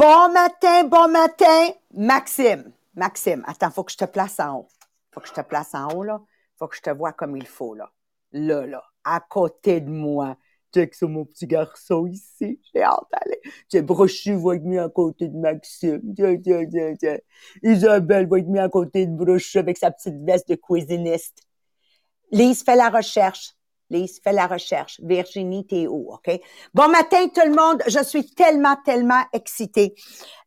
Bon matin, bon matin, Maxime. Maxime, attends, faut que je te place en haut. Faut que je te place en haut, là. Faut que je te vois comme il faut, là. Là, là, à côté de moi. Check ça, mon petit garçon ici. J'ai hâte d'aller. Tiens, Brochu va être mis à côté de Maxime. Tiens, tiens, tiens, tiens. Isabelle va être mis à côté de Brochu avec sa petite veste de cuisiniste. Lise fait la recherche. Lise, fais la recherche. Virginie, t'es où, OK? Bon matin, tout le monde. Je suis tellement, tellement excitée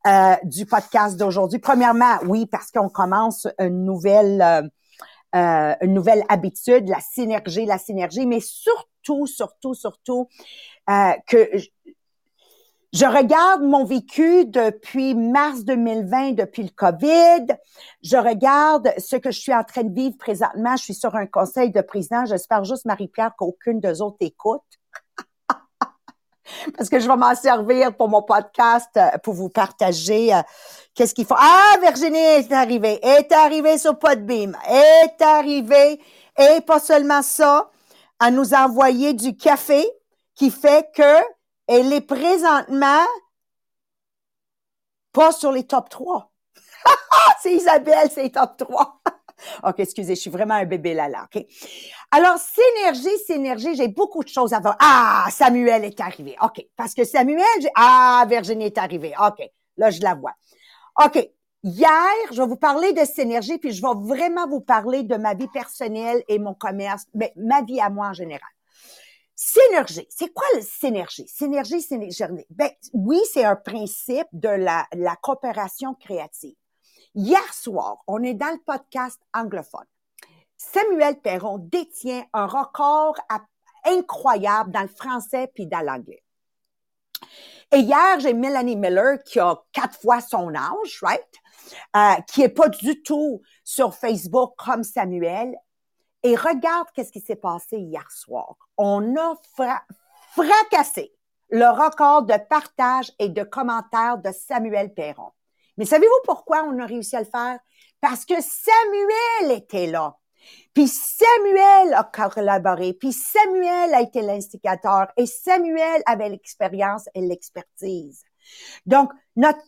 euh, du podcast d'aujourd'hui. Premièrement, oui, parce qu'on commence une nouvelle, euh, euh, une nouvelle habitude, la synergie, la synergie, mais surtout, surtout, surtout, que je regarde mon vécu depuis mars 2020, depuis le COVID. Je regarde ce que je suis en train de vivre présentement. Je suis sur un conseil de président. J'espère juste, Marie-Pierre, qu'aucune des autres écoute. Parce que je vais m'en servir pour mon podcast, euh, pour vous partager euh, qu'est-ce qu'il faut. Ah, Virginie est arrivée, est arrivée sur Podbeam, est arrivée, et pas seulement ça, à nous envoyer du café qui fait que elle est présentement pas sur les top 3. c'est Isabelle, c'est top 3. OK, excusez, je suis vraiment un bébé là là, OK? Alors, synergie, synergie, j'ai beaucoup de choses à voir. Ah, Samuel est arrivé. OK, parce que Samuel, j'ai... Ah, Virginie est arrivée. OK, là, je la vois. OK, hier, je vais vous parler de synergie, puis je vais vraiment vous parler de ma vie personnelle et mon commerce, mais ma vie à moi en général. Synergie. C'est quoi le synergie? Synergie, synergie. Ben, oui, c'est un principe de la, coopération créative. Hier soir, on est dans le podcast anglophone. Samuel Perron détient un record incroyable dans le français puis dans l'anglais. Et hier, j'ai Melanie Miller qui a quatre fois son âge, right? Euh, qui est pas du tout sur Facebook comme Samuel. Et regarde qu'est-ce qui s'est passé hier soir. On a fracassé le record de partage et de commentaires de Samuel Perron. Mais savez-vous pourquoi on a réussi à le faire? Parce que Samuel était là. Puis Samuel a collaboré, puis Samuel a été l'instigateur et Samuel avait l'expérience et l'expertise. Donc, notre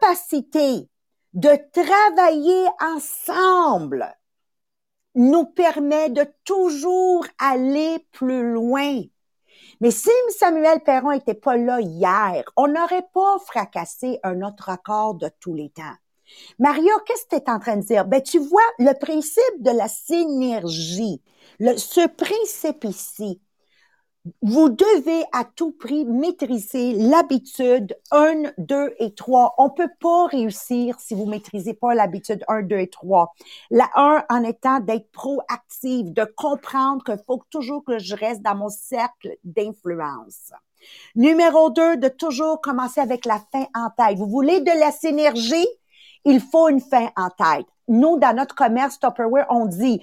capacité de travailler ensemble nous permet de toujours aller plus loin. Mais si Samuel Perron était pas là hier, on n'aurait pas fracassé un autre record de tous les temps. Mario, qu'est-ce que tu es en train de dire? Ben, tu vois, le principe de la synergie, le, ce principe ici, vous devez à tout prix maîtriser l'habitude 1, 2 et 3. On peut pas réussir si vous maîtrisez pas l'habitude 1, 2 et 3. La 1 en étant d'être proactive, de comprendre qu'il faut toujours que je reste dans mon cercle d'influence. Numéro 2, de toujours commencer avec la fin en tête. Vous voulez de la synergie? Il faut une fin en tête. Nous, dans notre commerce Tupperware, on dit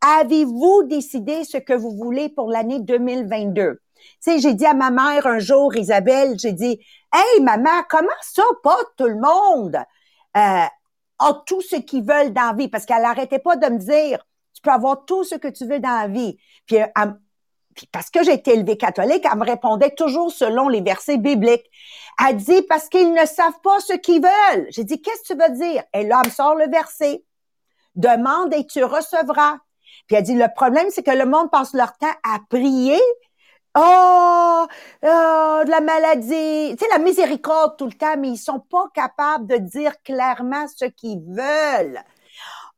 Avez-vous décidé ce que vous voulez pour l'année 2022? Tu sais, j'ai dit à ma mère un jour, Isabelle, j'ai dit, Hey, maman, comment ça, pas tout le monde euh, a tout ce qu'ils veulent dans la vie? Parce qu'elle n'arrêtait pas de me dire, tu peux avoir tout ce que tu veux dans la vie. Puis, puis parce que j'ai été élevée catholique, elle me répondait toujours selon les versets bibliques. Elle dit, parce qu'ils ne savent pas ce qu'ils veulent. J'ai dit, qu'est-ce que tu veux dire? Et là, elle me sort le verset. Demande et tu recevras. Puis elle dit, le problème, c'est que le monde passe leur temps à prier. Oh, oh, de la maladie, tu sais, la miséricorde tout le temps, mais ils sont pas capables de dire clairement ce qu'ils veulent.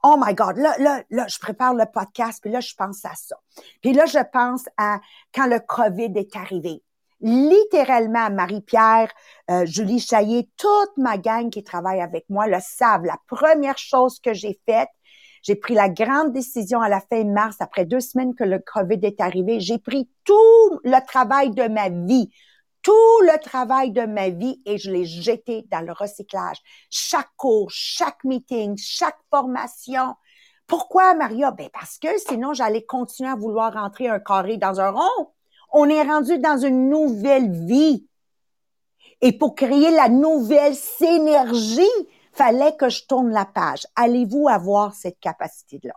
Oh my God, là, là, là, je prépare le podcast, puis là, je pense à ça. Puis là, je pense à quand le COVID est arrivé. Littéralement, Marie-Pierre, euh, Julie Chaillé, toute ma gang qui travaille avec moi le savent. La première chose que j'ai faite, J'ai pris la grande décision à la fin mars, après deux semaines que le COVID est arrivé. J'ai pris tout le travail de ma vie, tout le travail de ma vie et je l'ai jeté dans le recyclage. Chaque cours, chaque meeting, chaque formation. Pourquoi, Maria? Ben parce que sinon, j'allais continuer à vouloir rentrer un carré dans un rond. On est rendu dans une nouvelle vie. Et pour créer la nouvelle synergie, fallait que je tourne la page. Allez-vous avoir cette capacité-là?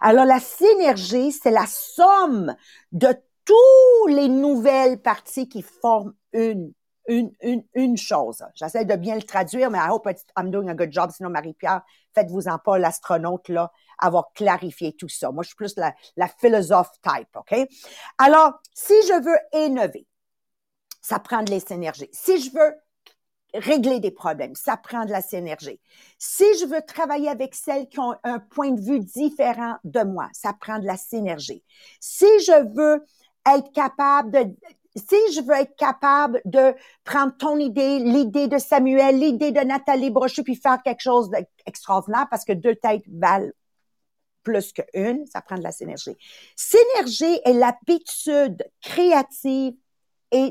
Alors, la synergie, c'est la somme de toutes les nouvelles parties qui forment une, une, une, une chose. J'essaie de bien le traduire, mais I hope I'm doing a good job. Sinon, Marie-Pierre, faites-vous-en pas l'astronaute, là, avoir clarifié tout ça. Moi, je suis plus la, la philosophe type, OK? Alors, si je veux innover, ça prend de la synergie. Si je veux régler des problèmes, ça prend de la synergie. Si je veux travailler avec celles qui ont un point de vue différent de moi, ça prend de la synergie. Si je veux être capable de si je veux être capable de prendre ton idée, l'idée de Samuel, l'idée de Nathalie Brochu, puis faire quelque chose d'extraordinaire, parce que deux têtes valent plus qu'une, ça prend de la synergie. Synergie est l'habitude créative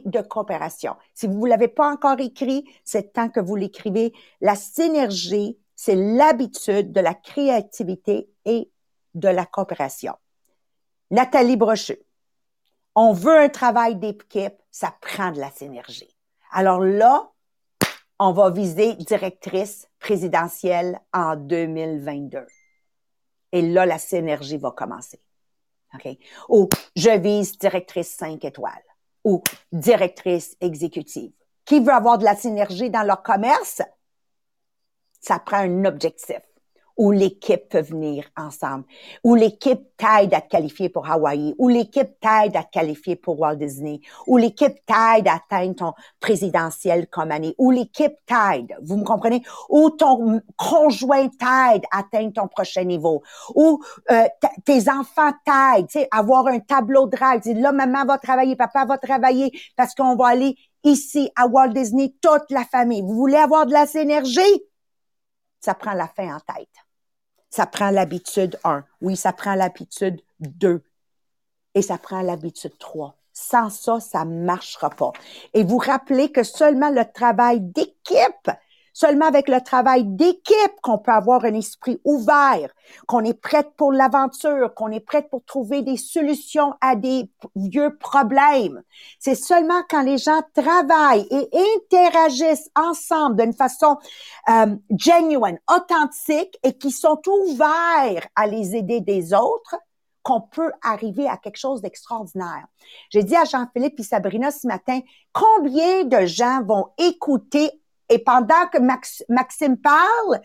de coopération. Si vous ne l'avez pas encore écrit, c'est temps que vous l'écrivez. La synergie, c'est l'habitude de la créativité et de la coopération. Nathalie Brochu. On veut un travail d'équipe, ça prend de la synergie. Alors là, on va viser directrice présidentielle en 2022. Et là, la synergie va commencer. OK? Ou je vise directrice 5 étoiles ou directrice exécutive. Qui veut avoir de la synergie dans leur commerce? Ça prend un objectif où l'équipe peut venir ensemble, où l'équipe t'aide à te qualifier pour Hawaï, où l'équipe t'aide à te qualifier pour Walt Disney, où l'équipe t'aide à atteindre ton présidentiel comme année, où l'équipe t'aide, vous me comprenez, où ton conjoint t'aide à atteindre ton prochain niveau, où euh, tes enfants t'aident, tu sais, avoir un tableau de rêve, là maman va travailler, papa va travailler parce qu'on va aller ici à Walt Disney toute la famille. Vous voulez avoir de la synergie? Ça prend la fin en tête. Ça prend l'habitude 1. Oui, ça prend l'habitude 2. Et ça prend l'habitude 3. Sans ça, ça ne marchera pas. Et vous rappelez que seulement le travail d'équipe seulement avec le travail d'équipe qu'on peut avoir un esprit ouvert, qu'on est prête pour l'aventure, qu'on est prête pour trouver des solutions à des vieux problèmes. C'est seulement quand les gens travaillent et interagissent ensemble d'une façon euh, genuine, authentique et qui sont ouverts à les aider des autres qu'on peut arriver à quelque chose d'extraordinaire. J'ai dit à Jean-Philippe et Sabrina ce matin, combien de gens vont écouter et pendant que Maxime parle,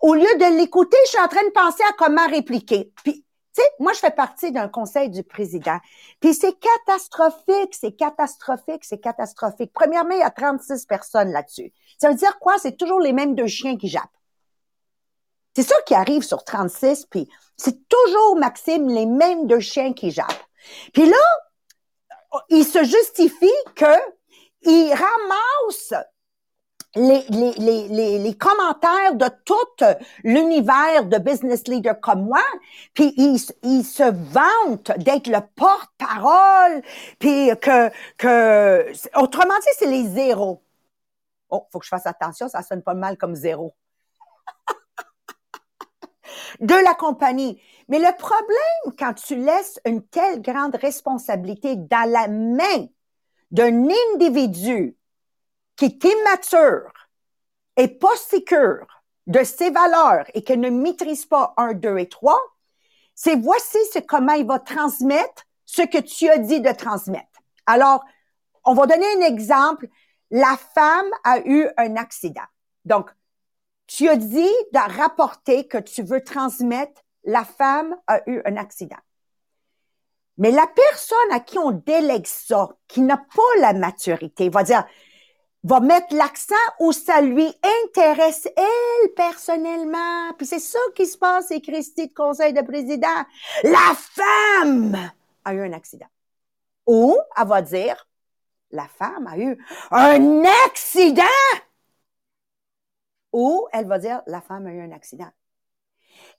au lieu de l'écouter, je suis en train de penser à comment répliquer. Puis, tu sais, moi, je fais partie d'un conseil du président. Puis c'est catastrophique, c'est catastrophique, c'est catastrophique. Premièrement, il y a 36 personnes là-dessus. Ça veut dire quoi? C'est toujours les mêmes deux chiens qui jappent. C'est ça qui arrive sur 36, puis c'est toujours, Maxime, les mêmes deux chiens qui jappent. Puis là, il se justifie que il ramasse les, les, les, les, commentaires de tout l'univers de business leader comme moi, puis ils, ils se vantent d'être le porte-parole, puis que, que, autrement dit, c'est les zéros. Oh, faut que je fasse attention, ça sonne pas mal comme zéro. de la compagnie. Mais le problème, quand tu laisses une telle grande responsabilité dans la main d'un individu qui est immature et pas sécure de ses valeurs et qui ne maîtrise pas un, deux et trois, c'est voici ce comment il va transmettre ce que tu as dit de transmettre. Alors, on va donner un exemple. La femme a eu un accident. Donc, tu as dit de rapporter que tu veux transmettre la femme a eu un accident. Mais la personne à qui on délègue ça, qui n'a pas la maturité, va dire, va mettre l'accent où ça lui intéresse elle personnellement. Puis c'est ça qui se passe, c'est Christy de conseil de président. La femme a eu un accident. Ou elle va dire, la femme a eu un accident. Ou elle va dire, la femme a eu un accident.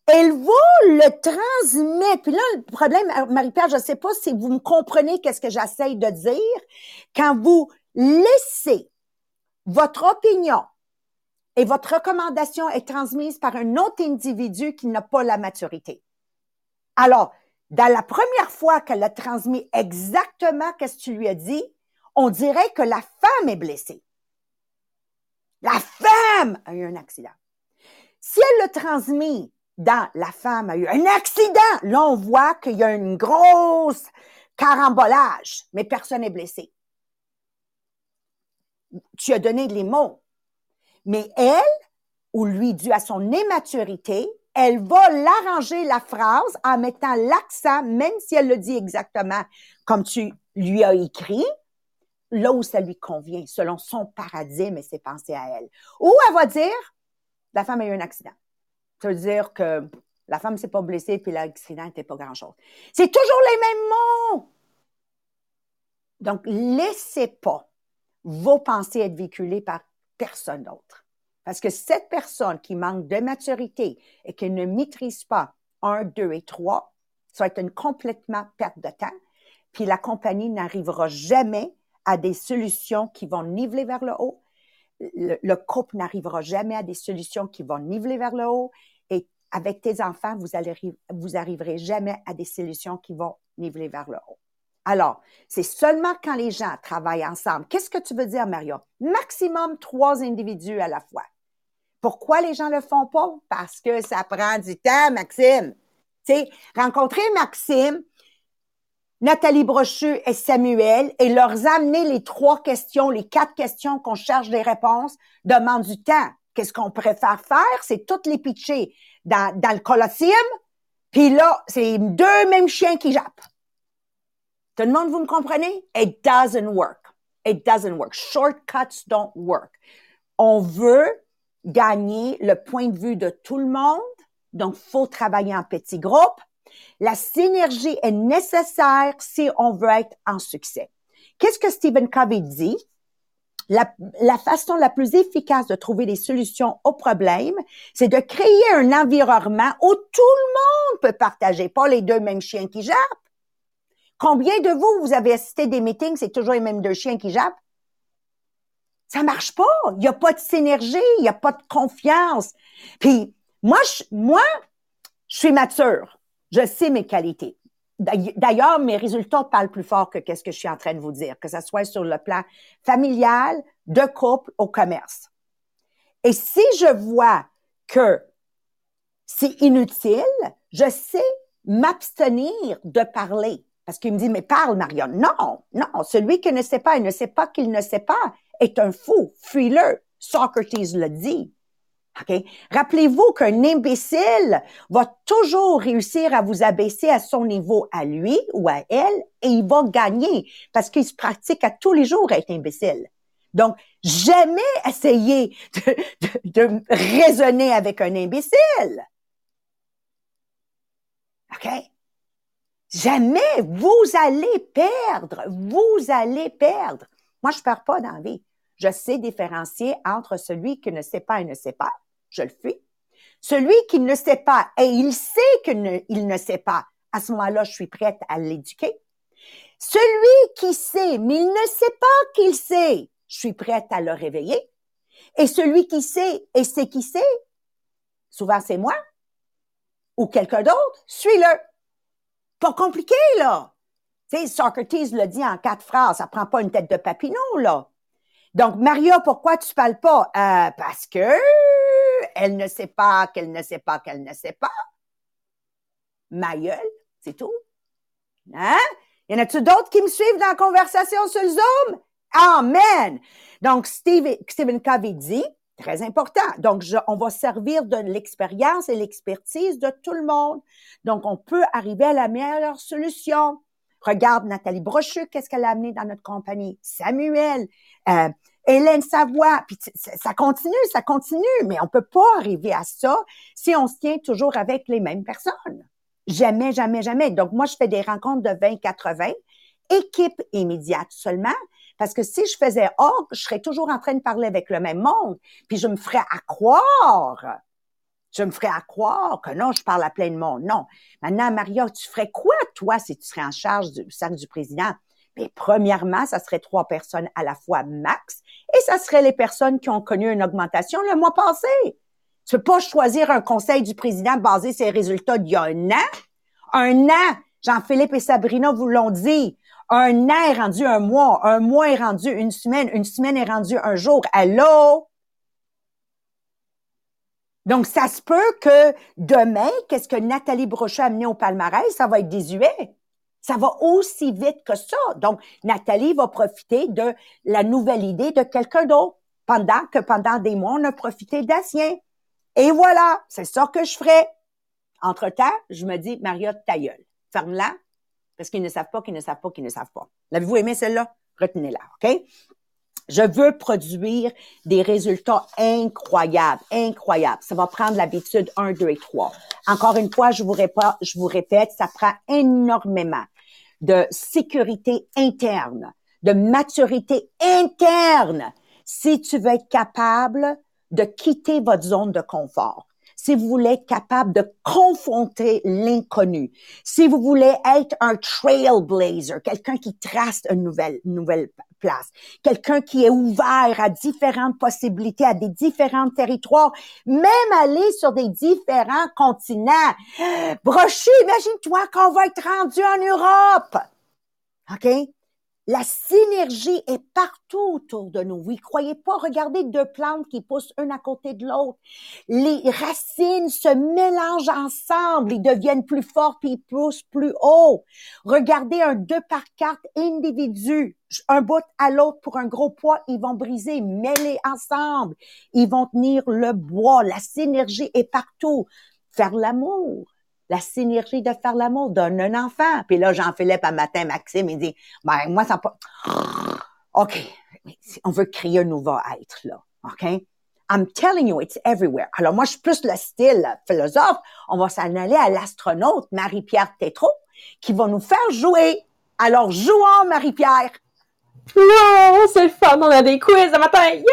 elle va le transmettre. Puis là, le problème, Marie-Pierre, je ne sais pas si vous me comprenez qu'est-ce que j'essaye de dire. Quand vous laissez votre opinion et votre recommandation est transmise par un autre individu qui n'a pas la maturité. Alors, dans la première fois qu'elle a transmis exactement ce que tu lui as dit, on dirait que la femme est blessée. La femme a eu un accident. Si elle le transmis dans la femme a eu un accident, là on voit qu'il y a une grosse carambolage, mais personne n'est blessé. Tu as donné les mots. Mais elle, ou lui, dû à son immaturité, elle va l'arranger la phrase en mettant l'accent, même si elle le dit exactement comme tu lui as écrit, là où ça lui convient, selon son paradigme et ses pensées à elle. Ou elle va dire, la femme a eu un accident. Ça veut dire que la femme s'est pas blessée puis l'accident n'était pas grand-chose. C'est toujours les mêmes mots. Donc, laissez pas vos pensées être véhiculées par personne d'autre. Parce que cette personne qui manque de maturité et qui ne maîtrise pas un, deux et trois, ça va être une complètement perte de temps. Puis la compagnie n'arrivera jamais à des solutions qui vont niveler vers le haut. Le, couple n'arrivera jamais à des solutions qui vont niveler vers le haut. Et avec tes enfants, vous, allez, vous arriverez jamais à des solutions qui vont niveler vers le haut. Alors, c'est seulement quand les gens travaillent ensemble. Qu'est-ce que tu veux dire, Mario? Maximum trois individus à la fois. Pourquoi les gens le font pas? Parce que ça prend du temps, Maxime. Sais, rencontrer Maxime, Nathalie Brochu et Samuel et leur amener les trois questions, les quatre questions qu'on cherche des réponses demande du temps. Qu'est-ce qu'on préfère faire? C'est toutes les pitcher dans, dans le Colosseum. Puis là, c'est deux mêmes chiens qui jappent. Tout le monde, vous me comprenez? It doesn't work. It doesn't work. Shortcuts don't work. On veut gagner le point de vue de tout le monde. Donc, faut travailler en petits groupes. La synergie est nécessaire si on veut être en succès. Qu'est-ce que Stephen Covey dit? La, la, façon la plus efficace de trouver des solutions aux problèmes, c'est de créer un environnement où tout le monde peut partager, pas les deux mêmes chiens qui jappent. Combien de vous, vous avez assisté des meetings, c'est toujours les mêmes deux chiens qui jappent? Ça marche pas. Il n'y a pas de synergie, il n'y a pas de confiance. Puis, moi, je, moi, je suis mature. Je sais mes qualités. D'ailleurs, mes résultats parlent plus fort que qu'est-ce que je suis en train de vous dire, que ce soit sur le plan familial, de couple, au commerce. Et si je vois que c'est inutile, je sais m'abstenir de parler. Parce qu'il me dit, mais parle, Marion. Non, non, celui qui ne sait pas et ne sait pas qu'il ne sait pas est un fou, fuis-le. Socrates le dit. OK? Rappelez-vous qu'un imbécile va toujours réussir à vous abaisser à son niveau à lui ou à elle et il va gagner parce qu'il se pratique à tous les jours à être imbécile. Donc, jamais essayer de, de raisonner avec un imbécile. OK? Jamais vous allez perdre. Vous allez perdre. Moi, je perds pas dans la vie. Je sais différencier entre celui qui ne sait pas et ne sait pas. Je le fais. Celui qui ne sait pas et il sait qu'il ne, ne sait pas. À ce moment-là, je suis prête à l'éduquer. Celui qui sait, mais il ne sait pas qu'il sait, je suis prête à le réveiller. Et celui qui sait et sait qui sait, souvent c'est moi ou quelqu'un d'autre, suis-le. Pas compliqué, là. Tu sais, Socrates le dit en quatre phrases. Ça prend pas une tête de papineau, là. Donc, Maria, pourquoi tu parles pas? Euh, parce que elle ne sait pas qu'elle ne sait pas qu'elle ne sait pas. Ma c'est tout. Hein? Y en a-tu d'autres qui me suivent dans la conversation sur le Zoom? Amen! Donc, Steve, Stephen Covey dit, Très important. Donc, on va servir de l'expérience et l'expertise de tout le monde. Donc, on peut arriver à la meilleure solution. Regarde Nathalie Brochu, qu'est-ce qu'elle a amené dans notre compagnie? Samuel, euh, Hélène Savoie, puis ça continue, ça continue, mais on peut pas arriver à ça si on se tient toujours avec les mêmes personnes. Jamais, jamais, jamais. Donc, moi, je fais des rencontres de 20-80, équipe immédiate seulement, parce que si je faisais orgue, je serais toujours en train de parler avec le même monde, puis je me ferais à croire Je me ferais à croire que non, je parle à plein de monde. Non. Maintenant, Maria, tu ferais quoi, toi, si tu serais en charge du cercle du président? Mais premièrement, ça serait trois personnes à la fois max et ça serait les personnes qui ont connu une augmentation le mois passé. Tu peux pas choisir un conseil du président basé sur les résultats d'il y a un an. Un an, Jean-Philippe et Sabrina vous l'ont dit. Un an est rendu un mois, un mois est rendu une semaine, une semaine est rendu un jour. Allô? Donc, ça se peut que demain, qu'est-ce que Nathalie Brochet a amené au palmarès, ça va être désuet. Ça va aussi vite que ça. Donc, Nathalie va profiter de la nouvelle idée de quelqu'un d'autre pendant que pendant des mois, on a profité d'Assien. Et voilà, c'est ça que je ferai. Entre-temps, je me dis, Maria, ta gueule. Ferme-la, parce qu'ils ne savent pas, qu'ils ne savent pas, qu'ils ne savent pas. L'avez-vous aimé celle-là? Retenez-la, OK? Je veux produire des résultats incroyables, incroyables. Ça va prendre l'habitude 1, 2 et 3. Encore une fois, je vous répète, je vous répète, ça prend énormément de sécurité interne, de maturité interne si tu veux être capable de quitter votre zone de confort si vous voulez être capable de confronter l'inconnu, si vous voulez être un trailblazer, quelqu'un qui trace une nouvelle, nouvelle place, quelqu'un qui est ouvert à différentes possibilités, à des différents territoires, même aller sur des différents continents. Brochy, imagine-toi qu'on va être rendu en Europe. OK? La synergie est partout autour de nous. Vous ne croyez pas? Regardez deux plantes qui poussent une à côté de l'autre. Les racines se mélangent ensemble. Ils deviennent plus forts puis ils poussent plus haut. Regardez un deux par quatre individu. Un bout à l'autre pour un gros poids, ils vont briser, mêler ensemble. Ils vont tenir le bois. La synergie est partout. Faire l'amour la synergie de faire l'amour, donne un enfant. Puis là, Jean-Philippe, un matin, Maxime, il dit, ben, moi, ça pas... OK, on veut créer un nouveau être, là. OK? I'm telling you, it's everywhere. Alors, moi, je suis plus le style philosophe. On va s'en aller à l'astronaute Marie-Pierre Tétrault, qui va nous faire jouer. Alors, jouons, Marie-Pierre. Wow, c'est le fun, on a des quiz ce matin, yay!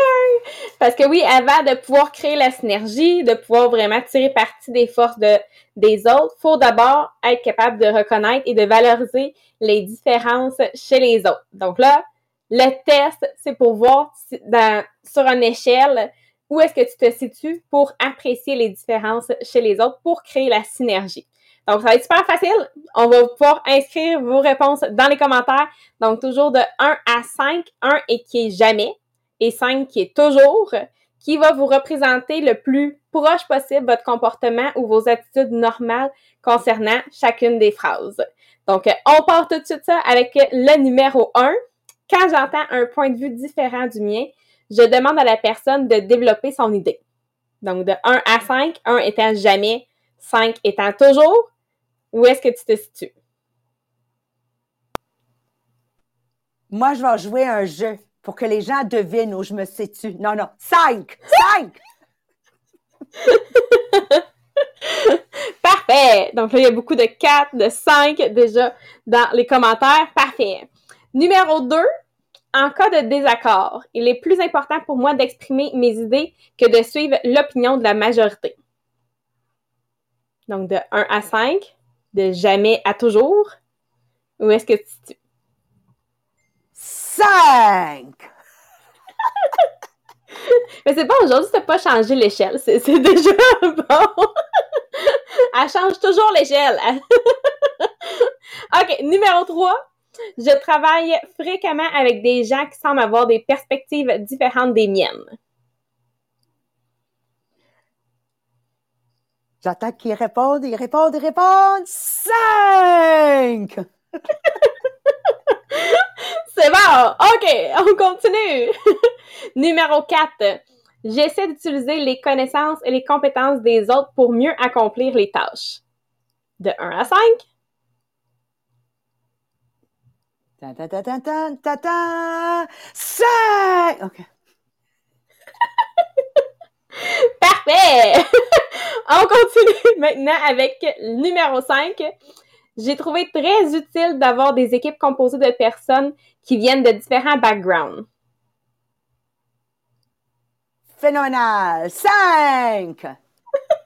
Parce que oui, avant de pouvoir créer la synergie, de pouvoir vraiment tirer parti des forces de, des autres, faut d'abord être capable de reconnaître et de valoriser les différences chez les autres. Donc là, le test, c'est pour voir dans, sur une échelle où est-ce que tu te situes pour apprécier les différences chez les autres pour créer la synergie. Donc, ça va être super facile. On va pouvoir inscrire vos réponses dans les commentaires. Donc, toujours de 1 à 5, 1 et qui est jamais, et 5 qui est toujours, qui va vous représenter le plus proche possible votre comportement ou vos attitudes normales concernant chacune des phrases. Donc, on part tout de suite ça avec le numéro 1. Quand j'entends un point de vue différent du mien, je demande à la personne de développer son idée. Donc, de 1 à 5, 1 étant jamais, 5 étant toujours, où est-ce que tu te situes? Moi, je vais jouer un jeu pour que les gens devinent où je me situe. Non, non. Cinq! Cinq! Parfait! Donc là, il y a beaucoup de quatre, de cinq déjà dans les commentaires. Parfait. Numéro 2. En cas de désaccord, il est plus important pour moi d'exprimer mes idées que de suivre l'opinion de la majorité. Donc de 1 à 5 de jamais à toujours? Ou est-ce que tu... Cinq! Mais c'est pas aujourd'hui, c'est pas changer l'échelle. C'est, déjà bon. Elle change toujours l'échelle. OK, numéro 3. Je travaille fréquemment avec des gens qui semblent avoir des perspectives différentes des miennes. J'attends qu'ils répondent, ils répondent, ils répondent. Cinq! C'est bon! OK, on continue. Numéro 4. J'essaie d'utiliser les connaissances et les compétences des autres pour mieux accomplir les tâches. De 1 à 5. Ta ta ta ta ta ta ta. 5! OK. Parfait! On continue maintenant avec numéro 5. J'ai trouvé très utile d'avoir des équipes composées de personnes qui viennent de différents backgrounds. Phénoménal! 5!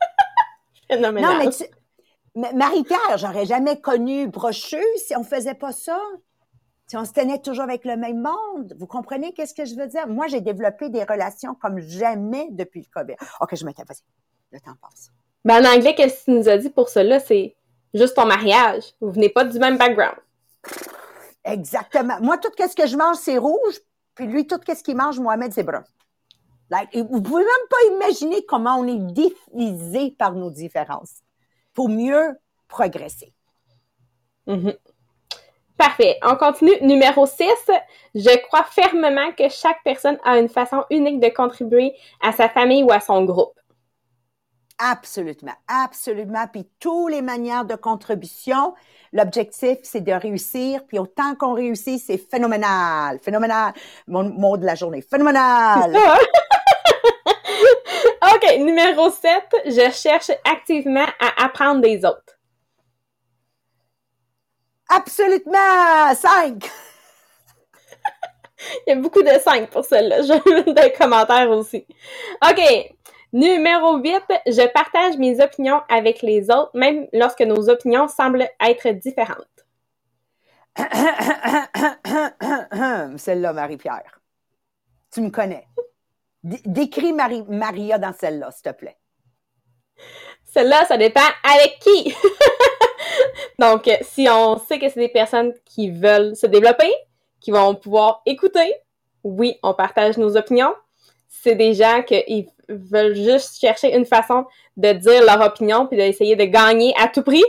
Phénoménal. Non, mais tu... Marie-Pierre, j'aurais jamais connu Brochu si on faisait pas ça. Si on se tenait toujours avec le même monde. Vous comprenez qu'est-ce que je veux dire? Moi, j'ai développé des relations comme jamais depuis le COVID. OK, je m'étais vas-y. Le temps passe. Ben, en anglais, qu'est-ce qu'il nous a dit pour cela? C'est juste ton mariage. Vous venez pas du même background. Exactement. Moi, tout ce que je mange, c'est rouge. Puis lui, tout ce qu'il mange, Mohamed, c'est brun. Like, vous pouvez même pas imaginer comment on est divisé par nos différences pour mieux progresser. Mhm. Parfait. On continue. Numéro 6. Je crois fermement que chaque personne a une façon unique de contribuer à sa famille ou à son groupe. Absolument, absolument. Puis toutes les manières de contribution, l'objectif, c'est de réussir. Puis autant qu'on réussit, c'est phénoménal, phénoménal. Mon mot de la journée, phénoménal. OK. Numéro 7. Je cherche activement à apprendre des autres. Absolument, cinq. Il y a beaucoup de 5 pour celle-là. J'ai des commentaires aussi. OK. Numéro 8. Je partage mes opinions avec les autres, même lorsque nos opinions semblent être différentes. Celle-là, Marie-Pierre. Tu me connais. D- Décris Marie- Maria dans celle-là, s'il te plaît. Celle-là, ça dépend avec qui. Donc, euh, si on sait que c'est des personnes qui veulent se développer, qui vont pouvoir écouter, oui, on partage nos opinions. C'est des gens qui veulent juste chercher une façon de dire leur opinion puis d'essayer de gagner à tout prix,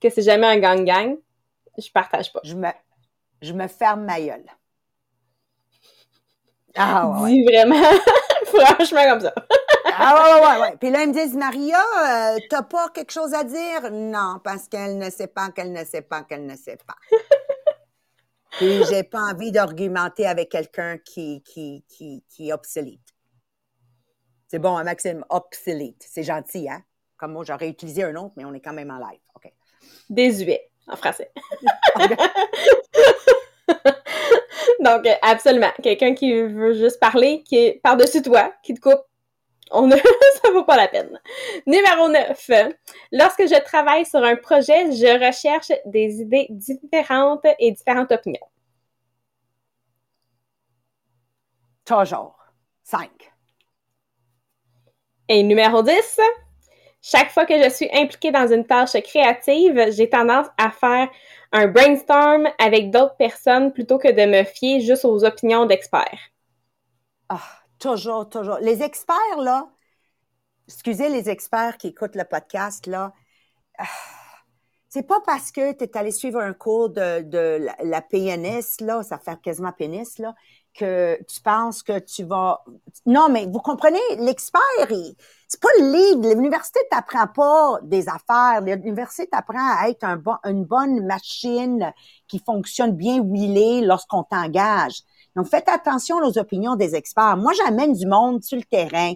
que c'est jamais un gang-gang. Je partage pas. Je me, je me ferme ma gueule. Ah ouais. Dis vraiment, franchement comme ça. Ah ouais, ouais, ouais. Puis là, ils me disent, Maria, euh, t'as pas quelque chose à dire? Non, parce qu'elle ne sait pas, qu'elle ne sait pas, qu'elle ne sait pas. Puis j'ai pas envie d'argumenter avec quelqu'un qui, qui, qui, qui est obsolète. C'est bon, hein, Maxime, obsolète. C'est gentil, hein? Comme moi, j'aurais utilisé un autre, mais on est quand même en live. OK. Désuet, en français. Donc, euh, absolument. Quelqu'un qui veut juste parler, qui est par-dessus toi, qui te coupe, on ne, ça vaut pas la peine. Numéro 9. Lorsque je travaille sur un projet, je recherche des idées différentes et différentes opinions. Toujours. Cinq. Et numéro 10. Chaque fois que je suis impliquée dans une tâche créative, j'ai tendance à faire un brainstorm avec d'autres personnes plutôt que de me fier juste aux opinions d'experts. Ah, toujours, toujours. Les experts, là, excusez les experts qui écoutent le podcast, là, ah, c'est pas parce que tu es allé suivre un cours de, de la, PNS, là, ça fait quasiment pénis, là, que tu penses que tu vas... Non, mais vous comprenez, l'expert, il- c'est pas le livre. L'université t'apprend pas des affaires. L'université t'apprend à être une bonne machine qui fonctionne bien huilée lorsqu'on t'engage. Donc, faites attention aux opinions des experts. Moi, j'amène du monde sur le terrain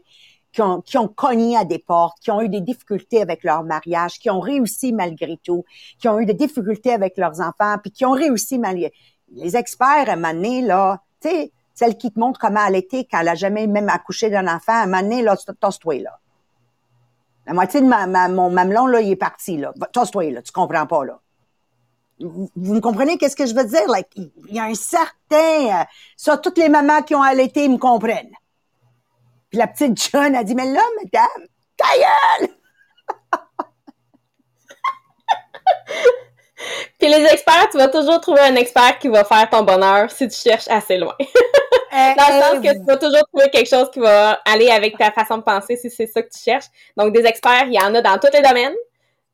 qui ont, qui cogné à des portes, qui ont eu des difficultés avec leur mariage, qui ont réussi malgré tout, qui ont eu des difficultés avec leurs enfants, puis qui ont réussi malgré... Les experts, à un moment donné, là, tu sais, celle qui te montre comment elle était quand elle a jamais même accouché d'un enfant, à un moment donné, là, tosse-toi, là. La moitié de ma, ma- mon mamelon, là, il est parti, là. Tosse-toi, là. Tu comprends pas, là. Vous, vous me comprenez qu'est-ce que je veux dire? Like, il y a un certain... euh, ça, toutes les mamans qui ont allaité me comprennent. Puis la petite John a dit, mais là, madame, ta gueule! Puis les experts, tu vas toujours trouver un expert qui va faire ton bonheur si tu cherches assez loin. Dans le sens que tu vas toujours trouver quelque chose qui va aller avec ta façon de penser si c'est ça que tu cherches. Donc, des experts, il y en a dans tous les domaines,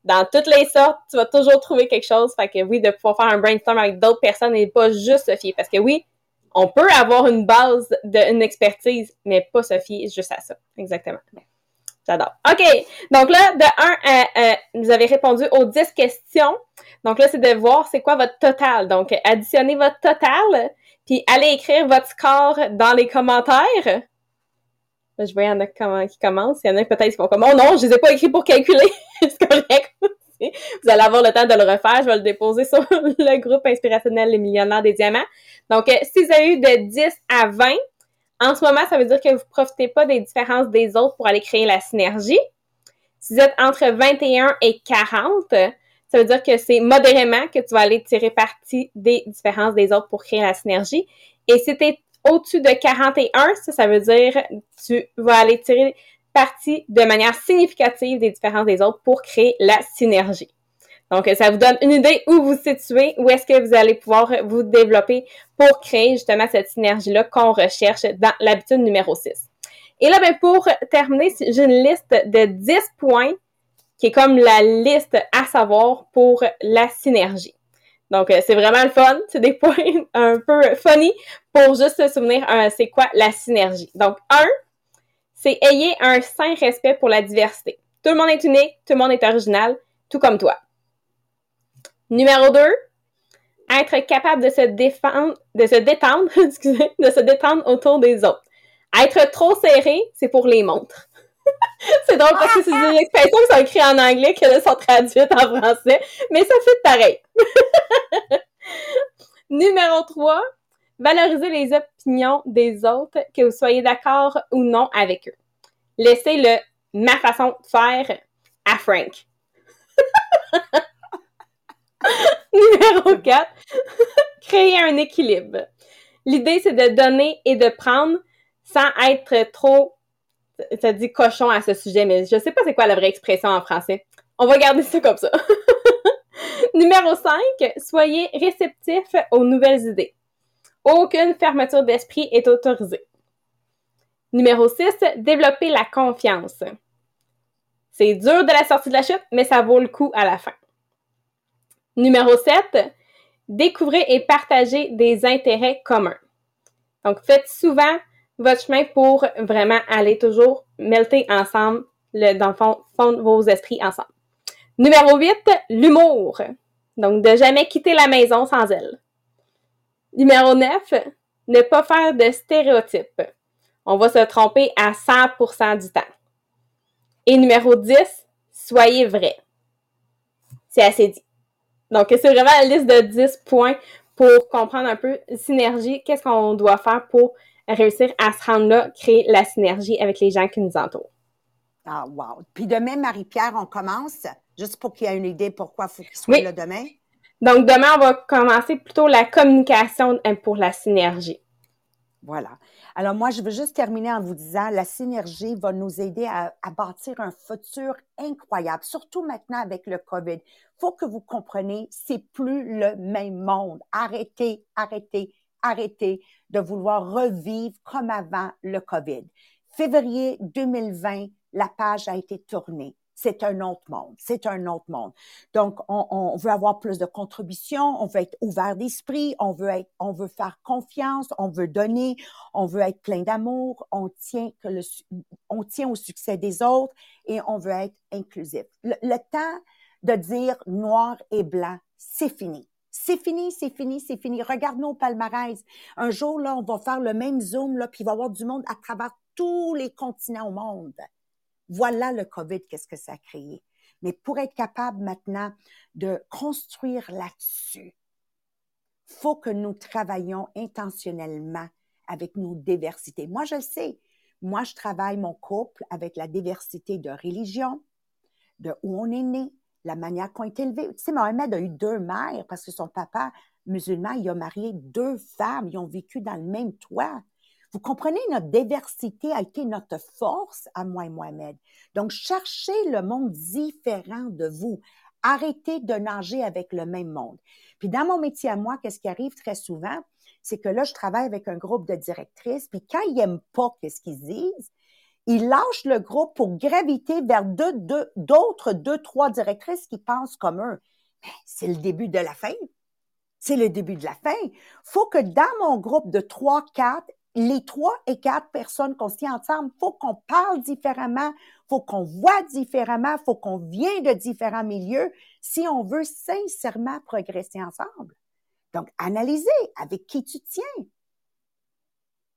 dans toutes les sortes. Tu vas toujours trouver quelque chose. Fait que oui, de pouvoir faire un brainstorm avec d'autres personnes et pas juste fier. Parce que oui, on peut avoir une base d'une expertise, mais pas fier juste à ça. Exactement. J'adore. OK. Donc là, de 1 à, euh, vous avez répondu aux 10 questions. Donc là, c'est de voir c'est quoi votre total. Donc, additionnez votre total, puis allez écrire votre score dans les commentaires. Je vois, il y en a qui commencent. Il y en a peut-être qui font comme, oh non, je les ai pas écrits pour calculer. c'est correct. Vous allez avoir le temps de le refaire. Je vais le déposer sur le groupe inspirationnel Les Millionnaires des Diamants. Donc, euh, si vous avez eu de 10 à 20, en ce moment, ça veut dire que vous profitez pas des différences des autres pour aller créer la synergie. Si vous êtes entre 21 et 40, ça veut dire que c'est modérément que tu vas aller tirer parti des différences des autres pour créer la synergie. Et si tu es au-dessus de 41, ça, ça veut dire tu vas aller tirer parti de manière significative des différences des autres pour créer la synergie. Donc, ça vous donne une idée où vous situez, où est-ce que vous allez pouvoir vous développer pour créer justement cette synergie-là qu'on recherche dans l'habitude numéro 6. Et là, ben, pour terminer, j'ai une liste de 10 points qui est comme la liste à savoir pour la synergie. Donc, euh, c'est vraiment le fun. C'est des points un peu funny pour juste se souvenir euh, c'est quoi la synergie. Donc, un, c'est ayez un sain respect pour la diversité. Tout le monde est unique, tout le monde est original, tout comme toi. Numéro 2, être capable de se défendre, de se détendre, excusez, de se détendre autour des autres. Être trop serré, c'est pour les montres. c'est drôle parce que c'est une expression qui sont écrites en anglais là sont traduites en français, mais ça fait pareil. Numéro 3, valoriser les opinions des autres, que vous soyez d'accord ou non avec eux. Laissez le ma façon de faire à Frank. Numéro 4, créer un équilibre. L'idée, c'est de donner et de prendre sans être trop, ça dit cochon à ce sujet, mais je sais pas c'est quoi la vraie expression en français. On va garder ça comme ça. Numéro 5, soyez réceptif aux nouvelles idées. Aucune fermeture d'esprit est autorisée. Numéro 6, développer la confiance. C'est dur de la sortie de la chute, mais ça vaut le coup à la fin. Numéro 7, découvrez et partagez des intérêts communs. Donc, faites souvent votre chemin pour vraiment aller toujours melter ensemble, le, dans le fond, fondre vos esprits ensemble. Numéro 8, l'humour. Donc, de jamais quitter la maison sans elle. Numéro 9, ne pas faire de stéréotypes. On va se tromper à 100% du temps. Et numéro 10, soyez vrai. C'est assez dit. Donc, c'est vraiment la liste de 10 points pour comprendre un peu synergie, qu'est-ce qu'on doit faire pour réussir à se rendre là, créer la synergie avec les gens qui nous entourent. Ah, wow. Puis demain, Marie-Pierre, on commence, juste pour qu'il y ait une idée pourquoi il faut qu'il soit là demain. Donc, demain, on va commencer plutôt la communication euh, pour la synergie. Voilà. Alors moi, je veux juste terminer en vous disant, la synergie va nous aider à, bâtir un futur incroyable, surtout maintenant avec le COVID. faut que vous compreniez, c'est plus le même monde. Arrêtez, arrêtez, arrêtez de vouloir revivre comme avant le COVID. Février 2020, la page a été tournée c'est un autre monde. C'est un autre monde. Donc, on, veut avoir plus de contributions, on veut être ouvert d'esprit, on veut être, on veut faire confiance, on veut donner, on veut être plein d'amour, on tient que le, on tient au succès des autres et on veut être inclusif. Le, temps de dire noir et blanc, c'est fini. C'est fini, c'est fini, c'est fini. Regarde nos palmarès. Un jour, là, on va faire le même zoom, là, puis il va y avoir du monde à travers tous les continents au monde. Voilà le COVID, qu'est-ce que ça a créé. Mais pour être capable maintenant de construire là-dessus, faut que nous travaillions intentionnellement avec nos diversités. Moi, je le sais. Moi, je travaille mon couple avec la diversité de religion, de où on est né, la manière qu'on est élevé. Tu sais, Mohamed a eu deux mères parce que son papa musulman, il a marié deux femmes. Ils ont vécu dans le même toit. Vous comprenez, notre diversité a été notre force à moi et Mohamed. Donc, cherchez le monde différent de vous. Arrêtez de nager avec le même monde. Puis dans mon métier à moi, qu'est-ce qui arrive très souvent, c'est que là, je travaille avec un groupe de directrices, puis quand ils n'aiment pas ce qu'ils disent, ils lâchent le groupe pour graviter vers d'autres deux, trois directrices qui pensent comme eux. C'est le début de la fin. C'est le début de la fin. Faut que dans mon groupe de trois, quatre, les trois et quatre personnes qu'on se tient ensemble, faut qu'on parle différemment, faut qu'on voit différemment, faut qu'on vienne de différents milieux si on veut sincèrement progresser ensemble. Donc, analysez avec qui tu tiens.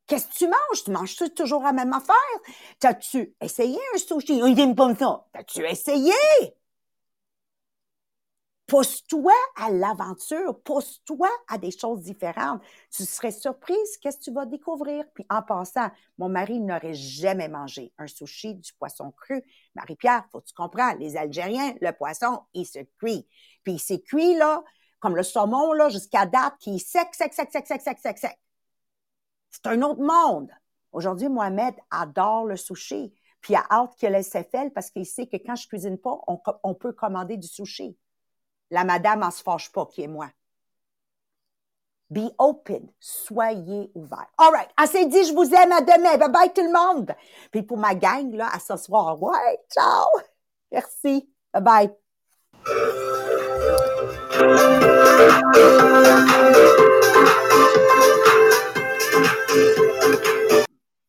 Qu'est-ce que tu manges? Tu manges -tu toujours la même affaire? T'as-tu essayé un sushi? Il n'aime pas ça. T'as-tu essayé? Pousse-toi à l'aventure, pousse-toi à des choses différentes. Tu serais surprise, qu'est-ce que tu vas découvrir? Puis en passant, mon mari n'aurait jamais mangé un sushi du poisson cru. Marie-Pierre, faut que tu comprends, les Algériens, le poisson, il se cuit. Puis il s'est cuit, là, comme le saumon, là, jusqu'à date, qui est sec, sec, sec, sec, sec, sec, sec, sec. C'est un autre monde. Aujourd'hui, Mohamed adore le sushi. Puis il a hâte qu'il ait SFL parce qu'il sait que quand je cuisine pas, on, peut commander du sushi. La madame en se fâche pas, qui est moi. Be open. Soyez ouvert. All right. Assez dit, je vous aime. À demain. Bye bye tout le monde. Puis pour ma gang, là, à ce soir. Ouais, ciao. Merci. Bye bye.